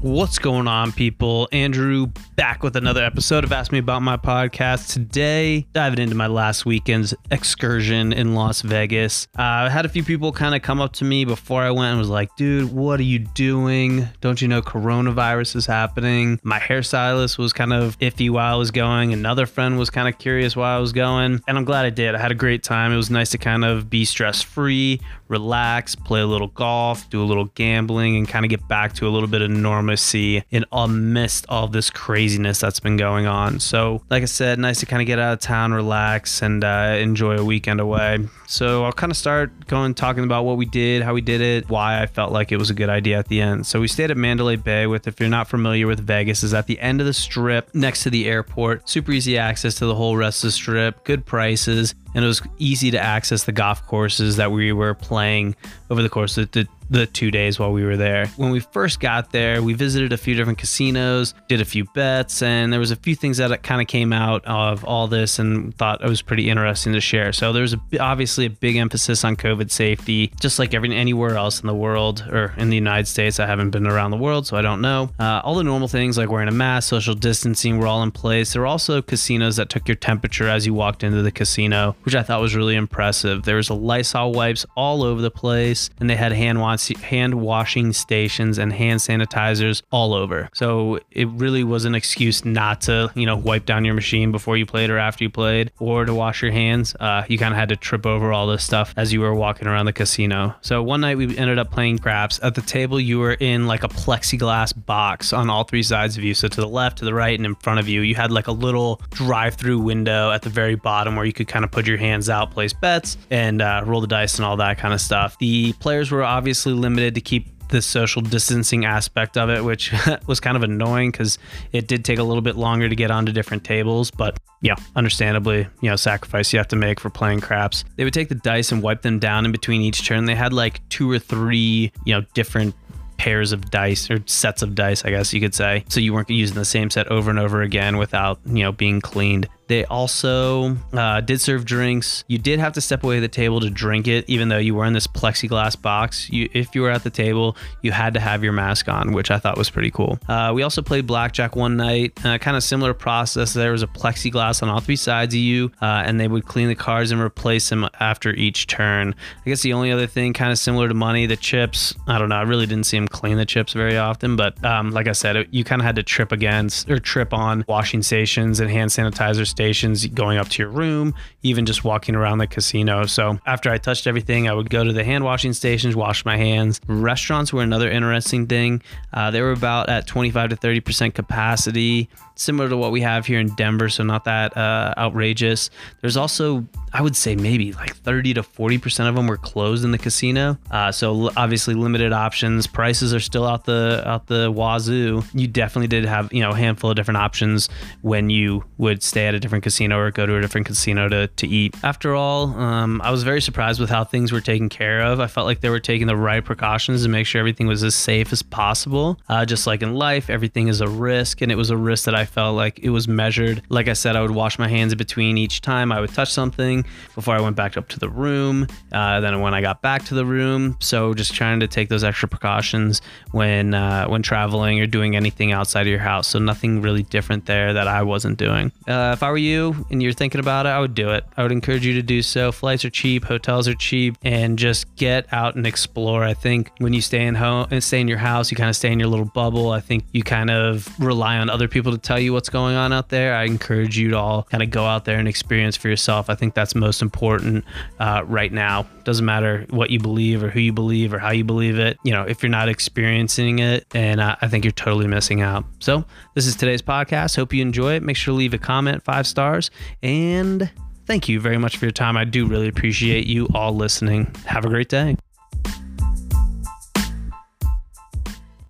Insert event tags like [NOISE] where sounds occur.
What's going on, people? Andrew back with another episode of Ask Me About My Podcast. Today, diving into my last weekend's excursion in Las Vegas. Uh, I had a few people kind of come up to me before I went and was like, dude, what are you doing? Don't you know coronavirus is happening? My hairstylist was kind of iffy while I was going. Another friend was kind of curious why I was going. And I'm glad I did. I had a great time. It was nice to kind of be stress free, relax, play a little golf, do a little gambling, and kind of get back to a little bit of normalcy in amidst all this craziness that's been going on. So, like I said, nice to kind of get out of town, relax, and uh, enjoy a weekend away. So, I'll kind of start going talking about what we did, how we did it, why I felt like it was a good idea at the end. So, we stayed at Mandalay Bay, with if you're not familiar with Vegas, is at the end of the strip next to the airport. Super easy access to the whole rest of the strip, good prices and it was easy to access the golf courses that we were playing over the course of the, the two days while we were there. When we first got there, we visited a few different casinos, did a few bets, and there was a few things that kind of came out of all this and thought it was pretty interesting to share. So there was a, obviously a big emphasis on COVID safety, just like every anywhere else in the world or in the United States. I haven't been around the world, so I don't know. Uh, all the normal things like wearing a mask, social distancing were all in place. There were also casinos that took your temperature as you walked into the casino, which I thought was really impressive. There was a Lysol wipes all over the place, and they had hand hand washing stations and hand sanitizers all over. So it really was an excuse not to, you know, wipe down your machine before you played or after you played, or to wash your hands. Uh, you kind of had to trip over all this stuff as you were walking around the casino. So one night we ended up playing craps. At the table, you were in like a plexiglass box on all three sides of you. So to the left, to the right, and in front of you, you had like a little drive-through window at the very bottom where you could kind of put your hands out, place bets, and uh, roll the dice and all that kind of stuff. The players were obviously limited to keep the social distancing aspect of it, which [LAUGHS] was kind of annoying because it did take a little bit longer to get onto different tables. But yeah, understandably, you know, sacrifice you have to make for playing craps. They would take the dice and wipe them down in between each turn. They had like two or three, you know, different pairs of dice or sets of dice, I guess you could say. So you weren't using the same set over and over again without, you know, being cleaned. They also uh, did serve drinks. You did have to step away the table to drink it, even though you were in this plexiglass box. You, if you were at the table, you had to have your mask on, which I thought was pretty cool. Uh, we also played blackjack one night. Uh, kind of similar process. There was a plexiglass on all three sides of you, uh, and they would clean the cards and replace them after each turn. I guess the only other thing, kind of similar to money, the chips. I don't know. I really didn't see them clean the chips very often, but um, like I said, it, you kind of had to trip against or trip on washing stations and hand sanitizers stations going up to your room, even just walking around the casino. So after I touched everything, I would go to the hand washing stations, wash my hands. Restaurants were another interesting thing. Uh, they were about at 25 to 30% capacity, similar to what we have here in Denver, so not that uh, outrageous. There's also, I would say, maybe like 30 to 40% of them were closed in the casino. Uh, so obviously limited options. Prices are still out the out the wazoo. You definitely did have you know a handful of different options when you would stay at a different casino or go to a different casino to, to eat. After all, um, I was very surprised with how things were taken care of. I felt like they were taking the right precautions to make sure everything was as safe as possible. Uh, just like in life, everything is a risk, and it was a risk that I felt like it was measured. Like I said, I would wash my hands in between each time I would touch something before I went back up to the room. Uh, then when I got back to the room, so just trying to take those extra precautions when uh, when traveling or doing anything outside of your house. So nothing really different there that I wasn't doing. Uh, if I were you, and you're thinking about it, I would do it. I would encourage you to do so. Flights are cheap, hotels are cheap, and just get out and explore. I think when you stay in home and stay in your house, you kind of stay in your little bubble. I think you kind of rely on other people to tell you what's going on out there. I encourage you to all kind of go out there and experience for yourself. I think that's most important uh, right now. Doesn't matter what you believe or who you believe or how you believe it. You know, if you're not experiencing it, and uh, I think you're totally missing out. So this is today's podcast. Hope you enjoy it. Make sure to leave a comment, five stars, and thank you very much for your time. I do really appreciate you all listening. Have a great day.